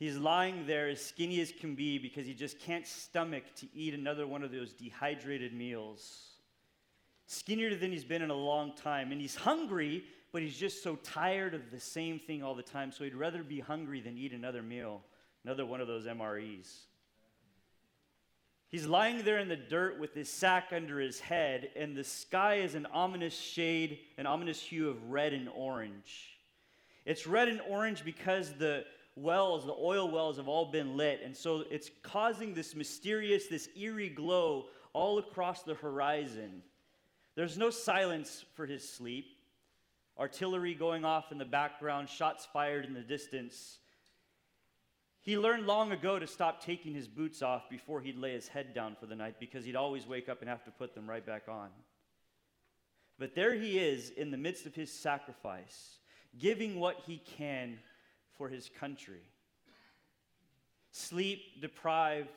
He's lying there as skinny as can be because he just can't stomach to eat another one of those dehydrated meals. Skinnier than he's been in a long time. And he's hungry, but he's just so tired of the same thing all the time. So he'd rather be hungry than eat another meal, another one of those MREs. He's lying there in the dirt with his sack under his head, and the sky is an ominous shade, an ominous hue of red and orange. It's red and orange because the wells, the oil wells, have all been lit. And so it's causing this mysterious, this eerie glow all across the horizon. There's no silence for his sleep. Artillery going off in the background, shots fired in the distance. He learned long ago to stop taking his boots off before he'd lay his head down for the night because he'd always wake up and have to put them right back on. But there he is in the midst of his sacrifice, giving what he can for his country. Sleep deprived,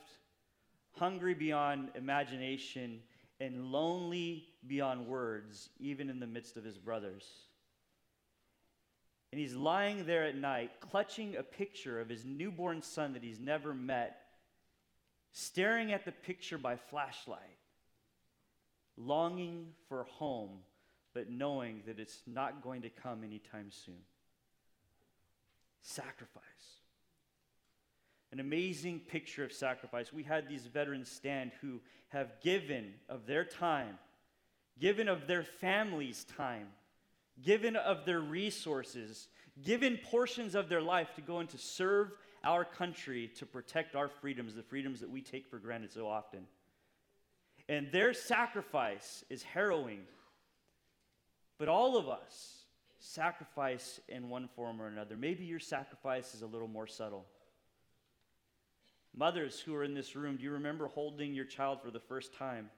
hungry beyond imagination, and lonely beyond words, even in the midst of his brothers. And he's lying there at night, clutching a picture of his newborn son that he's never met, staring at the picture by flashlight, longing for home, but knowing that it's not going to come anytime soon sacrifice. An amazing picture of sacrifice. We had these veterans stand who have given of their time, given of their family's time, given of their resources, given portions of their life to go and to serve our country to protect our freedoms, the freedoms that we take for granted so often. And their sacrifice is harrowing. But all of us, sacrifice in one form or another. Maybe your sacrifice is a little more subtle. Mothers who are in this room, do you remember holding your child for the first time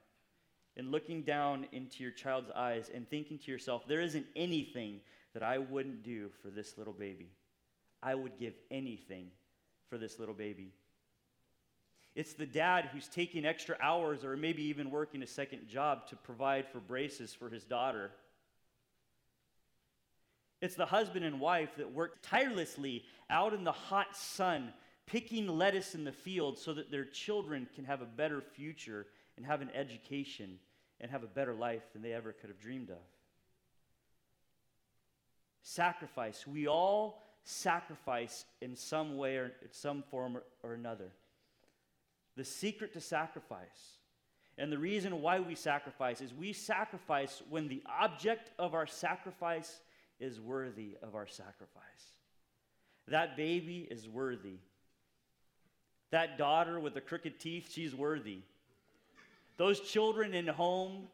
and looking down into your child's eyes and thinking to yourself, there isn't anything that I wouldn't do for this little baby? I would give anything for this little baby. It's the dad who's taking extra hours or maybe even working a second job to provide for braces for his daughter it's the husband and wife that work tirelessly out in the hot sun, picking lettuce in the field so that their children can have a better future and have an education and have a better life than they ever could have dreamed of. Sacrifice. We all sacrifice in some way or in some form or, another. The secret to sacrifice and the reason why we sacrifice is we sacrifice when the object of our sacrifice is worthy of our sacrifice. That baby is worthy. That daughter with the crooked teeth, she's worthy. Those children in home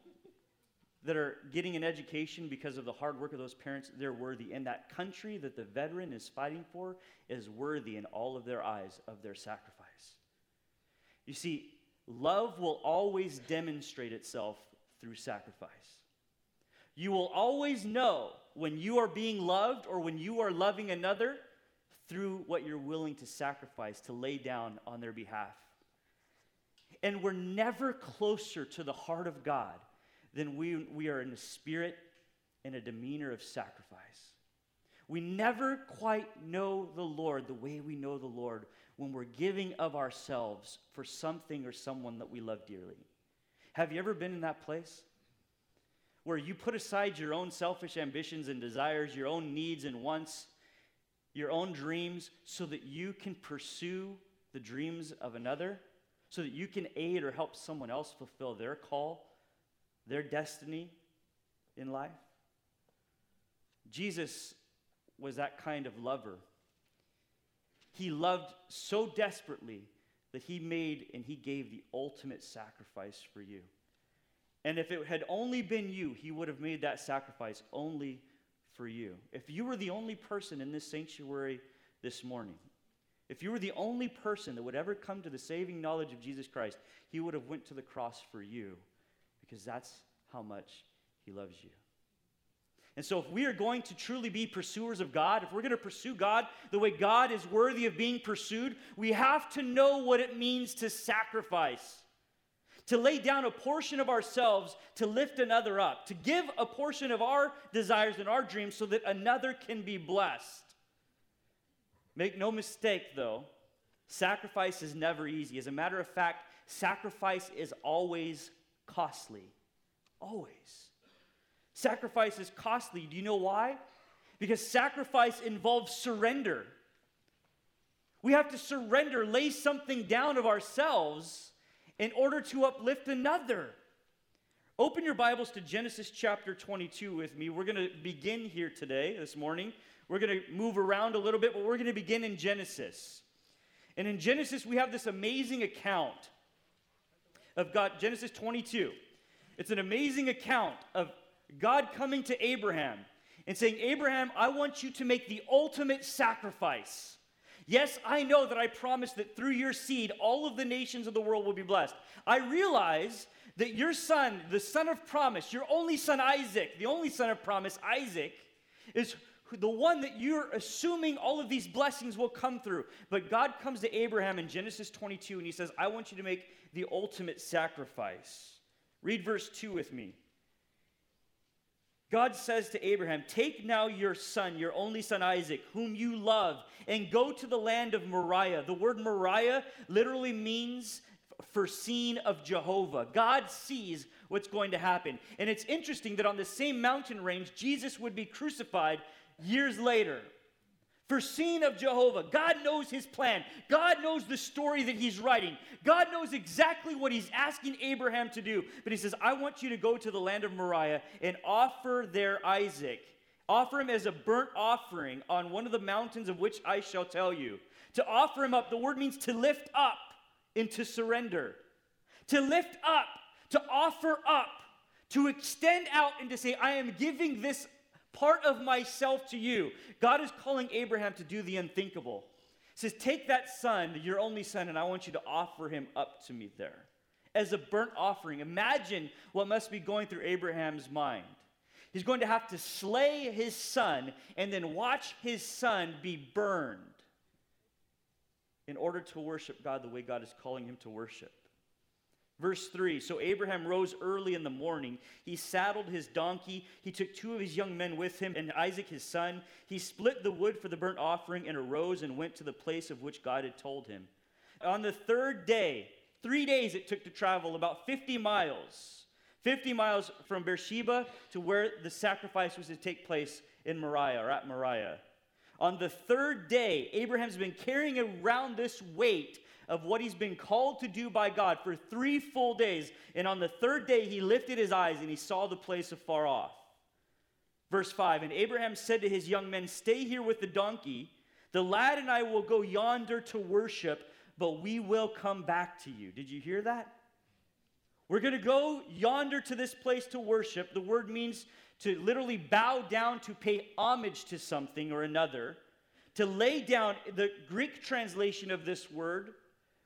that are getting an education because of the hard work of those parents, they're worthy. And that country that the veteran is fighting for is worthy in all of their eyes of their sacrifice. You see, love will always demonstrate itself through sacrifice. You will always know when you are being loved or when you are loving another through what you're willing to sacrifice, to lay down on their behalf. And we're never closer to the heart of God than we, we are in a spirit and a demeanor of sacrifice. We never quite know the Lord the way we know the Lord when we're giving of ourselves for something or someone that we love dearly. Have you ever been in that place? Where you put aside your own selfish ambitions and desires, your own needs and wants, your own dreams, so that you can pursue the dreams of another, so that you can aid or help someone else fulfill their call, their destiny in life. Jesus was that kind of lover. He loved so desperately that he made and he gave the ultimate sacrifice for you. And if it had only been you, he would have made that sacrifice only for you. If you were the only person in this sanctuary this morning, if you were the only person that would ever come to the saving knowledge of Jesus Christ, he would have went to the cross for you because that's how much he loves you. And so, if we are going to truly be pursuers of God, if we're going to pursue God the way God is worthy of being pursued, we have to know what it means to sacrifice, to lay down a portion of ourselves to lift another up, to give a portion of our desires and our dreams so that another can be blessed. Make no mistake, though, sacrifice is never easy. As a matter of fact, sacrifice is always costly. Always. Sacrifice is costly. Do you know why? Because sacrifice involves surrender. We have to surrender, lay something down of ourselves in order to uplift another. Open your Bibles to Genesis chapter 22 with me. We're going to begin here today, this morning. We're going to move around a little bit, but we're going to begin in Genesis. And in Genesis, we have this amazing account of God, Genesis 22. It's an amazing account of God coming to Abraham and saying, Abraham, I want you to make the ultimate sacrifice. Yes, I know that I promised that through your seed, all of the nations of the world will be blessed. I realize that your son, the son of promise, your only son Isaac, the only son of promise, Isaac, is the one that you're assuming all of these blessings will come through. But God comes to Abraham in Genesis 22 and he says, I want you to make the ultimate sacrifice. Read verse 2 with me. God says to Abraham, Take now your son, your only son Isaac, whom you love, and go to the land of Moriah. The word Moriah literally means foreseen of Jehovah. God sees what's going to happen. And it's interesting that on the same mountain range, Jesus would be crucified years later. Foreseen of Jehovah. God knows his plan. God knows the story that he's writing. God knows exactly what he's asking Abraham to do. But he says, I want you to go to the land of Moriah and offer there Isaac. Offer him as a burnt offering on one of the mountains of which I shall tell you. To offer him up, the word means to lift up and to surrender. To lift up, to offer up, to extend out and to say, I am giving this part of myself to you. God is calling Abraham to do the unthinkable. He says, Take that son, your only son, and I want you to offer him up to me there as a burnt offering. Imagine what must be going through Abraham's mind. He's going to have to slay his son and then watch his son be burned in order to worship God the way God is calling him to worship. Verse 3 So Abraham rose early in the morning. He saddled his donkey. He took two of his young men with him and Isaac his son. He split the wood for the burnt offering and arose and went to the place of which God had told him. On the third day, three days it took to travel about 50 miles. 50 miles from Beersheba to where the sacrifice was to take place in Moriah or at Moriah. On the third day, Abraham's been carrying around this weight of what he's been called to do by God for three full days. And on the third day, he lifted his eyes and he saw the place afar off. Verse 5 And Abraham said to his young men, Stay here with the donkey. The lad and I will go yonder to worship, but we will come back to you. Did you hear that? We're going to go yonder to this place to worship. The word means to literally bow down to pay homage to something or another. To lay down, the Greek translation of this word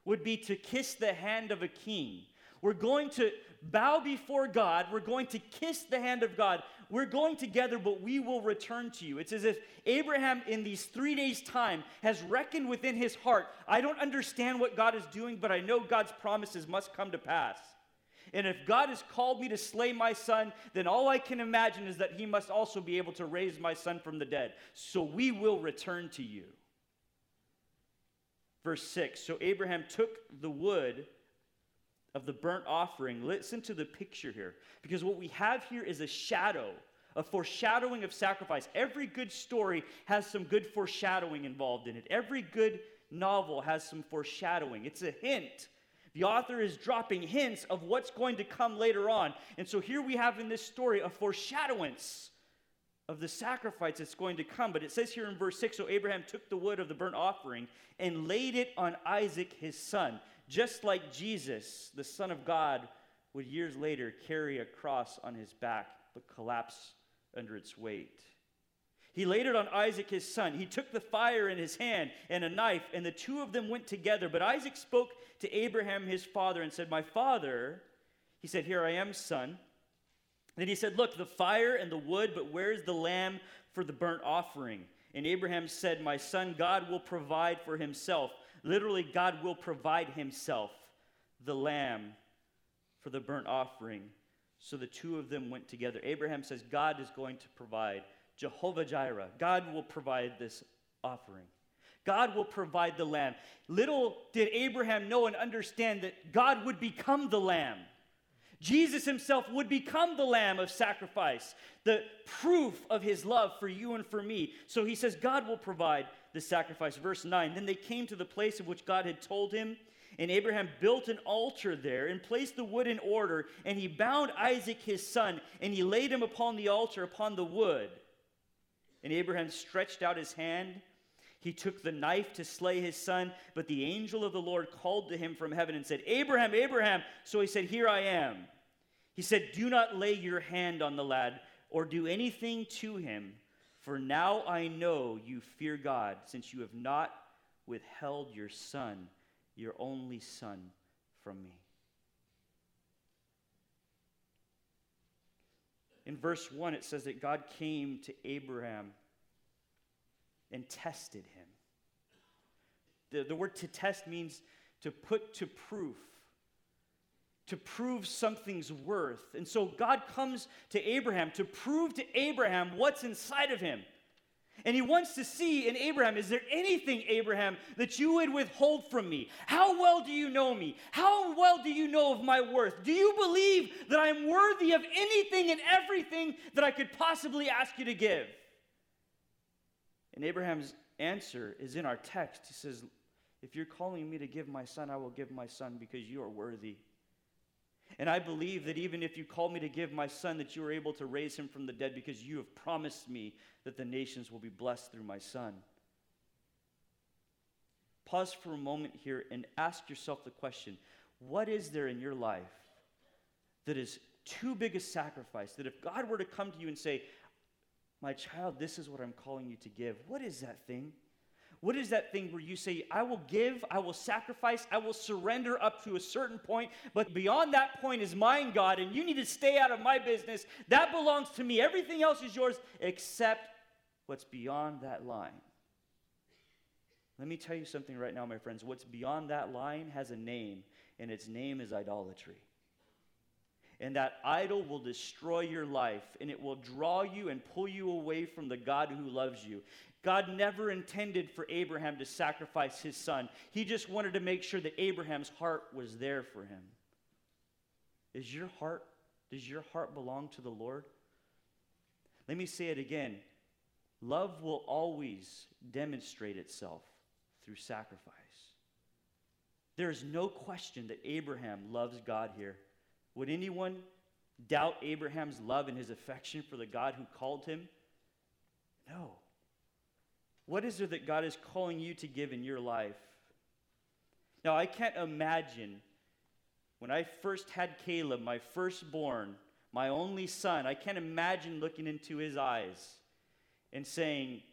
would be to kiss the hand of a king. We're going to bow before God. We're going to kiss the hand of God. We're going together, but we will return to you. It's as if Abraham, in these three days' time, has reckoned within his heart I don't understand what God is doing, but I know God's promises must come to pass. And if God has called me to slay my son, then all I can imagine is that he must also be able to raise my son from the dead. So we will return to you. Verse 6 So Abraham took the wood of the burnt offering. Listen to the picture here, because what we have here is a shadow, a foreshadowing of sacrifice. Every good story has some good foreshadowing involved in it, every good novel has some foreshadowing. It's a hint. The author is dropping hints of what's going to come later on. And so here we have in this story a foreshadowance of the sacrifice that's going to come. But it says here in verse 6 So Abraham took the wood of the burnt offering and laid it on Isaac his son, just like Jesus, the Son of God, would years later carry a cross on his back but collapse under its weight. He laid it on Isaac his son. He took the fire in his hand and a knife, and the two of them went together. But Isaac spoke to Abraham his father and said, My father, he said, Here I am, son. Then he said, Look, the fire and the wood, but where's the lamb for the burnt offering? And Abraham said, My son, God will provide for himself. Literally, God will provide himself the lamb for the burnt offering. So the two of them went together. Abraham says, God is going to provide. Jehovah Jireh. God will provide this offering. God will provide the lamb. Little did Abraham know and understand that God would become the lamb. Jesus himself would become the lamb of sacrifice, the proof of his love for you and for me. So he says, God will provide the sacrifice. Verse 9 Then they came to the place of which God had told him, and Abraham built an altar there and placed the wood in order, and he bound Isaac his son, and he laid him upon the altar upon the wood. And Abraham stretched out his hand. He took the knife to slay his son, but the angel of the Lord called to him from heaven and said, Abraham, Abraham. So he said, Here I am. He said, Do not lay your hand on the lad or do anything to him, for now I know you fear God, since you have not withheld your son, your only son, from me. In verse 1, it says that God came to Abraham and tested him. The, the word to test means to put to proof, to prove something's worth. And so God comes to Abraham to prove to Abraham what's inside of him. And he wants to see in Abraham, is there anything, Abraham, that you would withhold from me? How well do you know me? How well do you know of my worth? Do you believe that I am worthy of anything and everything that I could possibly ask you to give? And Abraham's answer is in our text. He says, If you're calling me to give my son, I will give my son because you are worthy. And I believe that even if you call me to give my son, that you are able to raise him from the dead because you have promised me that the nations will be blessed through my son. Pause for a moment here and ask yourself the question what is there in your life that is too big a sacrifice? That if God were to come to you and say, My child, this is what I'm calling you to give, what is that thing? What is that thing where you say, I will give, I will sacrifice, I will surrender up to a certain point, but beyond that point is mine, God, and you need to stay out of my business. That belongs to me. Everything else is yours except what's beyond that line. Let me tell you something right now, my friends. What's beyond that line has a name, and its name is idolatry. And that idol will destroy your life, and it will draw you and pull you away from the God who loves you. God never intended for Abraham to sacrifice his son. He just wanted to make sure that Abraham's heart was there for him. Is your heart, does your heart belong to the Lord? Let me say it again. Love will always demonstrate itself through sacrifice. There is no question that Abraham loves God here. Would anyone doubt Abraham's love and his affection for the God who called him? No. What is there that God is calling you to give in your life? Now, I can't imagine when I first had Caleb, my firstborn, my only son, I can't imagine looking into his eyes and saying,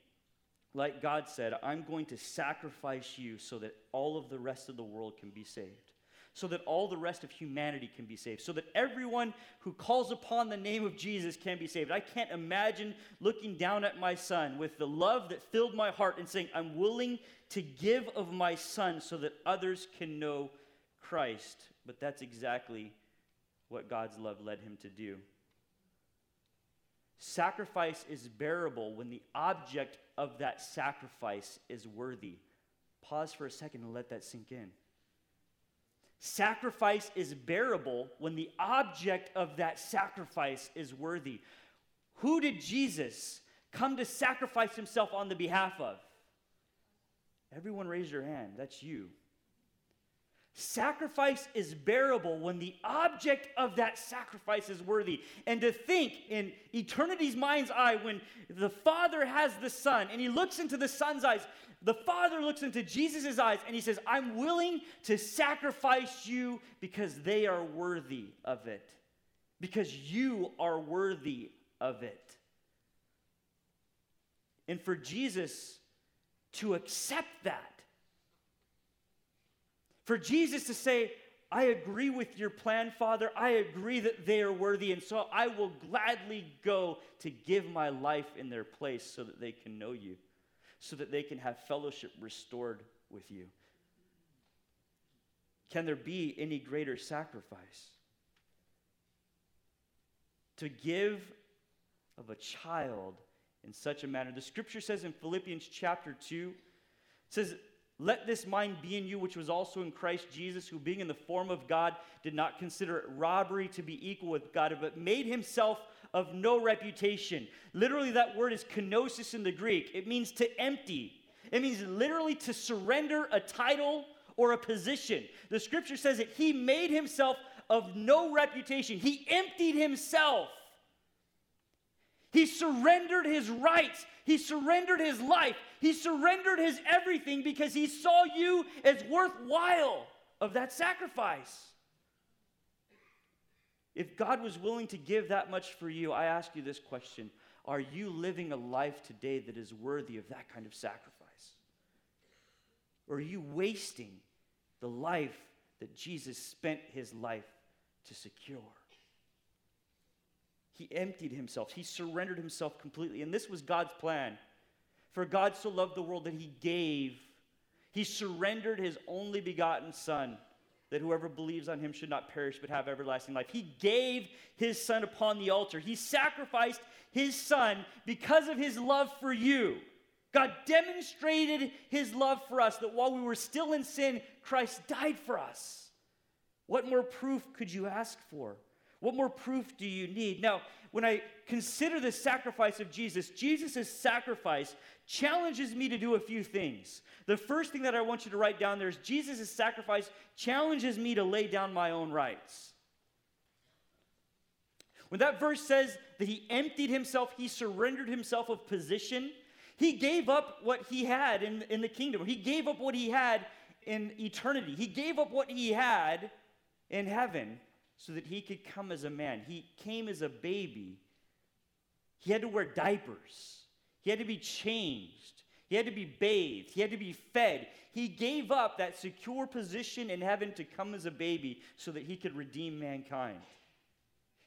like God said, I'm going to sacrifice you so that all of the rest of the world can be saved so that all the rest of humanity can be saved, so that everyone who calls upon the name of Jesus can be saved. I can't imagine looking down at my son with the love that filled my heart and saying, I'm willing to give of my son so that others can know Christ. But that's exactly what God's love led him to do. Sacrifice is bearable when the object of that sacrifice is worthy. Pause for a second and let that sink in. Sacrifice is bearable when the object of that sacrifice is worthy. Who did Jesus come to sacrifice himself on the behalf of? Everyone raise your hand. That's you. Sacrifice is bearable when the object of that sacrifice is worthy. And to think in eternity's mind's eye, when the Father has the Son and he looks into the Son's eyes, the Father looks into Jesus' eyes and he says, I'm willing to sacrifice you because they are worthy of it, because you are worthy of it. and for Jesus to accept that. For Jesus to say, I agree with your plan, Father. I agree that they are worthy, and so I will gladly go to give my life in their place so that they can know you, so that they can have fellowship restored with you. Can there be any greater sacrifice? To give of a child in such a manner. The scripture says in Philippians chapter 2, it says, Let this mind be in you, which was also in Christ Jesus, who being in the form of God did not consider it robbery to be equal with God, but made himself of no reputation. Literally, that word is kenosis in the Greek. It means to empty, it means literally to surrender a title or a position. The scripture says that he made himself of no reputation, he emptied himself. He surrendered his rights. He surrendered his life. He surrendered his everything because he saw you as worthwhile of that sacrifice. If God was willing to give that much for you, I ask you this question Are you living a life today that is worthy of that kind of sacrifice? Or are you wasting the life that Jesus spent his life to secure? He emptied himself, he surrendered himself completely. And this was God's plan. For God so loved the world that he gave, he surrendered his only begotten Son, that whoever believes on him should not perish but have everlasting life. He gave his Son upon the altar, he sacrificed his Son because of his love for you. God demonstrated his love for us that while we were still in sin, Christ died for us. What more proof could you ask for? What more proof do you need? Now, when I consider the sacrifice of Jesus, Jesus' sacrifice challenges me to do a few things. The first thing that I want you to write down there is Jesus' sacrifice challenges me to lay down my own rights. When that verse says that he emptied himself, he surrendered himself of position, he gave up what he had in, in the kingdom. He gave up what he had in eternity. He gave up what he had in heaven so that he could come as a man. He came as a baby. He had to wear diapers, he had to be changed, he had to be bathed, he had to be fed. He gave up that secure position in heaven to come as a baby so that he could redeem mankind.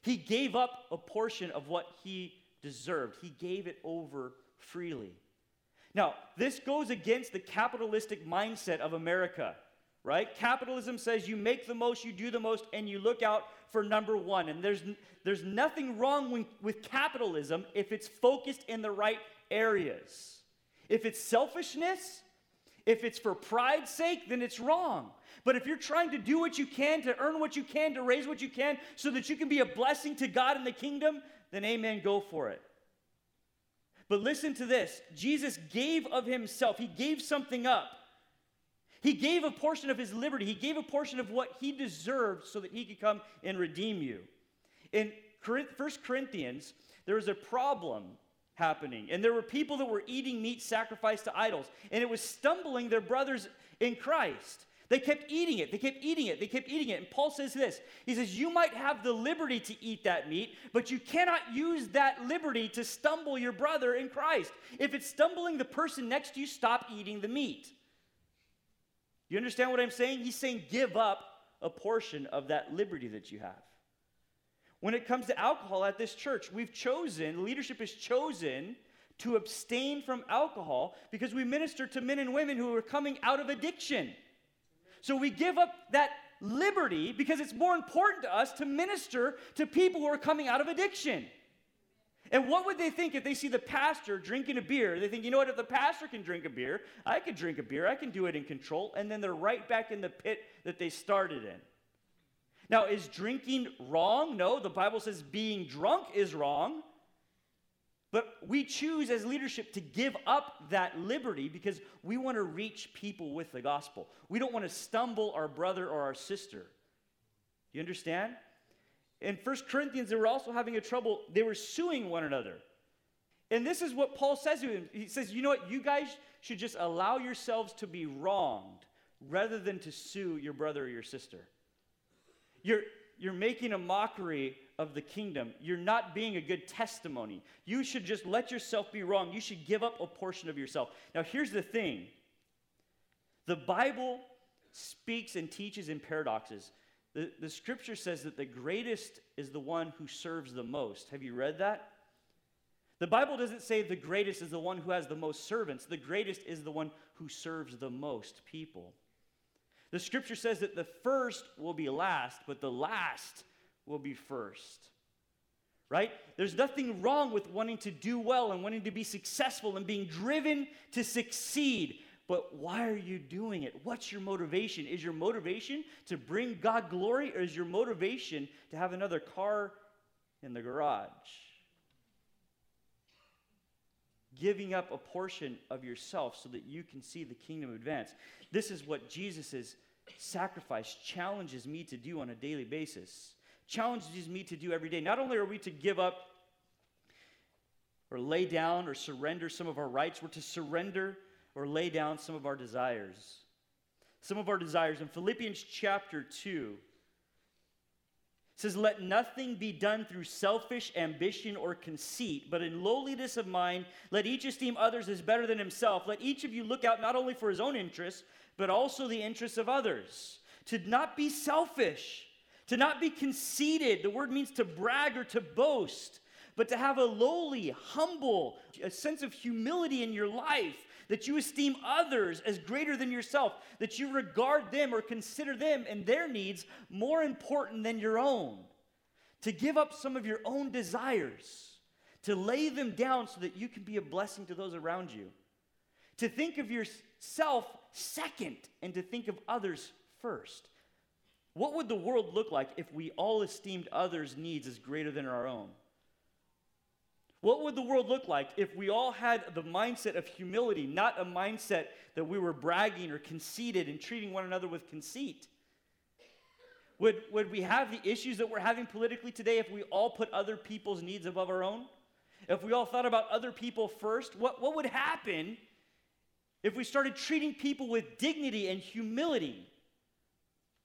He gave up a portion of what he deserved, he gave it over freely. Now, this goes against the capitalistic mindset of America right? Capitalism says you make the most, you do the most, and you look out for number one. And there's, there's nothing wrong with, with capitalism if it's focused in the right areas. If it's selfishness, if it's for pride's sake, then it's wrong. But if you're trying to do what you can, to earn what you can, to raise what you can, so that you can be a blessing to God in the kingdom, then amen, go for it. But listen to this Jesus gave of himself, he gave something up. He gave a portion of his liberty, he gave a portion of what he deserved so that he could come and redeem you. In 1 Corinthians, there was a problem happening, and there were people that were eating meat sacrificed to idols, and it was stumbling their brothers in Christ. They kept eating it. They kept eating it. They kept eating it. And Paul says this He says, You might have the liberty to eat that meat, but you cannot use that liberty to stumble your brother in Christ. If it's stumbling the person next to you, stop eating the meat. You understand what I'm saying? He's saying give up a portion of that liberty that you have. When it comes to alcohol at this church, we've chosen, leadership has chosen to abstain from alcohol because we minister to men and women who are coming out of addiction. So we give up that liberty because it's more important to us to minister to people who are coming out of addiction. And what would they think if they see the pastor drinking a beer? They think, you know what, if the pastor can drink a beer, I can drink a beer, I can do it in control, and then they're right back in the pit that they started in. Now, is drinking wrong? No, the Bible says being drunk is wrong. But we choose as leadership to give up that liberty because we want to reach people with the gospel. We don't want to stumble our brother or our sister. You understand? In First Corinthians, they were also having a trouble, they were suing one another. And this is what Paul says to him. He says, You know what? You guys should just allow yourselves to be wronged rather than to sue your brother or your sister. You're, you're making a mockery of the kingdom. You're not being a good testimony. You should just let yourself be wrong. You should give up a portion of yourself. Now, here's the thing the Bible speaks and teaches in paradoxes. The, the scripture says that the greatest is the one who serves the most. Have you read that? The Bible doesn't say the greatest is the one who has the most servants. The greatest is the one who serves the most people. The scripture says that the first will be last, but the last will be first. Right? There's nothing wrong with wanting to do well and wanting to be successful and being driven to succeed. But why are you doing it? What's your motivation? Is your motivation to bring God glory or is your motivation to have another car in the garage? Giving up a portion of yourself so that you can see the kingdom advance. This is what Jesus' sacrifice challenges me to do on a daily basis, challenges me to do every day. Not only are we to give up or lay down or surrender some of our rights, we're to surrender or lay down some of our desires. Some of our desires. In Philippians chapter 2, says, Let nothing be done through selfish ambition or conceit, but in lowliness of mind, let each esteem others as better than himself. Let each of you look out not only for his own interests, but also the interests of others. To not be selfish, to not be conceited. The word means to brag or to boast, but to have a lowly, humble, a sense of humility in your life that you esteem others as greater than yourself, that you regard them or consider them and their needs more important than your own, to give up some of your own desires, to lay them down so that you can be a blessing to those around you, to think of yourself second and to think of others first. What would the world look like if we all esteemed others' needs as greater than our own? What would the world look like if we all had the mindset of humility, not a mindset that we were bragging or conceited and treating one another with conceit? Would, would we have the issues that we're having politically today if we all put other people's needs above our own? If we all thought about other people first, what, what would happen if we started treating people with dignity and humility?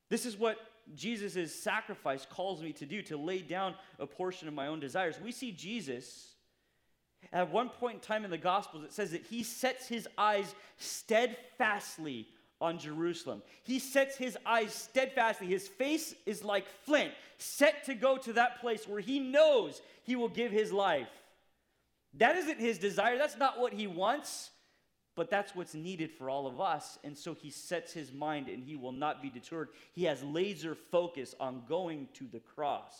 This is what Jesus' sacrifice calls me to do, to lay down a portion of my own desires. We see Jesus at one point in time in the Gospels, it says that he sets his eyes steadfastly on Jerusalem. He sets his eyes steadfastly. His face is like flint, set to go to that place where he knows he will give his life. That isn't his desire. That's not what he wants, but that's what's needed for all of us. And so he sets his mind and he will not be deterred. He has laser focus on going to the cross.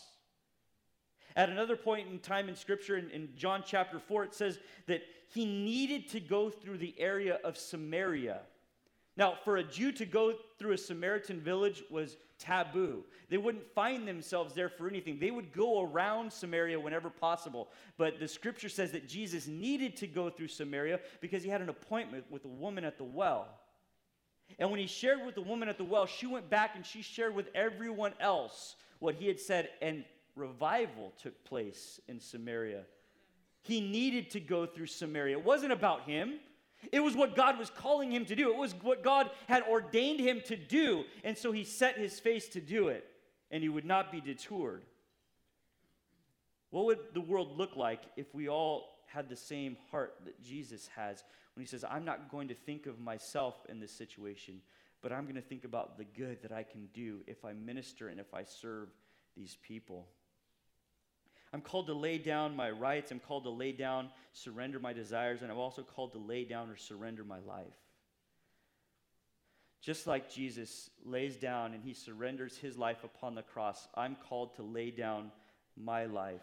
At another point in time in Scripture, in, in, John chapter 4, it says that he needed to go through the area of Samaria. Now, for a Jew to go through a Samaritan village was taboo. They wouldn't find themselves there for anything. They would go around Samaria whenever possible. But the scripture says that Jesus needed to go through Samaria because he had an appointment with a woman at the well. And when he shared with the woman at the well, she went back and she shared with everyone else what he had said. And revival took place in Samaria. He needed to go through Samaria. It wasn't about him. It was what God was calling him to do. It was what God had ordained him to do. And so he set his face to do it, and he would not be detoured. What would the world look like if we all had the same heart that Jesus has when he says, I'm not going to think of myself in this situation, but I'm going to think about the good that I can do if I minister and if I serve these people? I'm called to lay down my rights. I'm called to lay down, surrender my desires, and I'm also called to lay down or surrender my life. Just like Jesus lays down and he surrenders his life upon the cross, I'm called to lay down my life.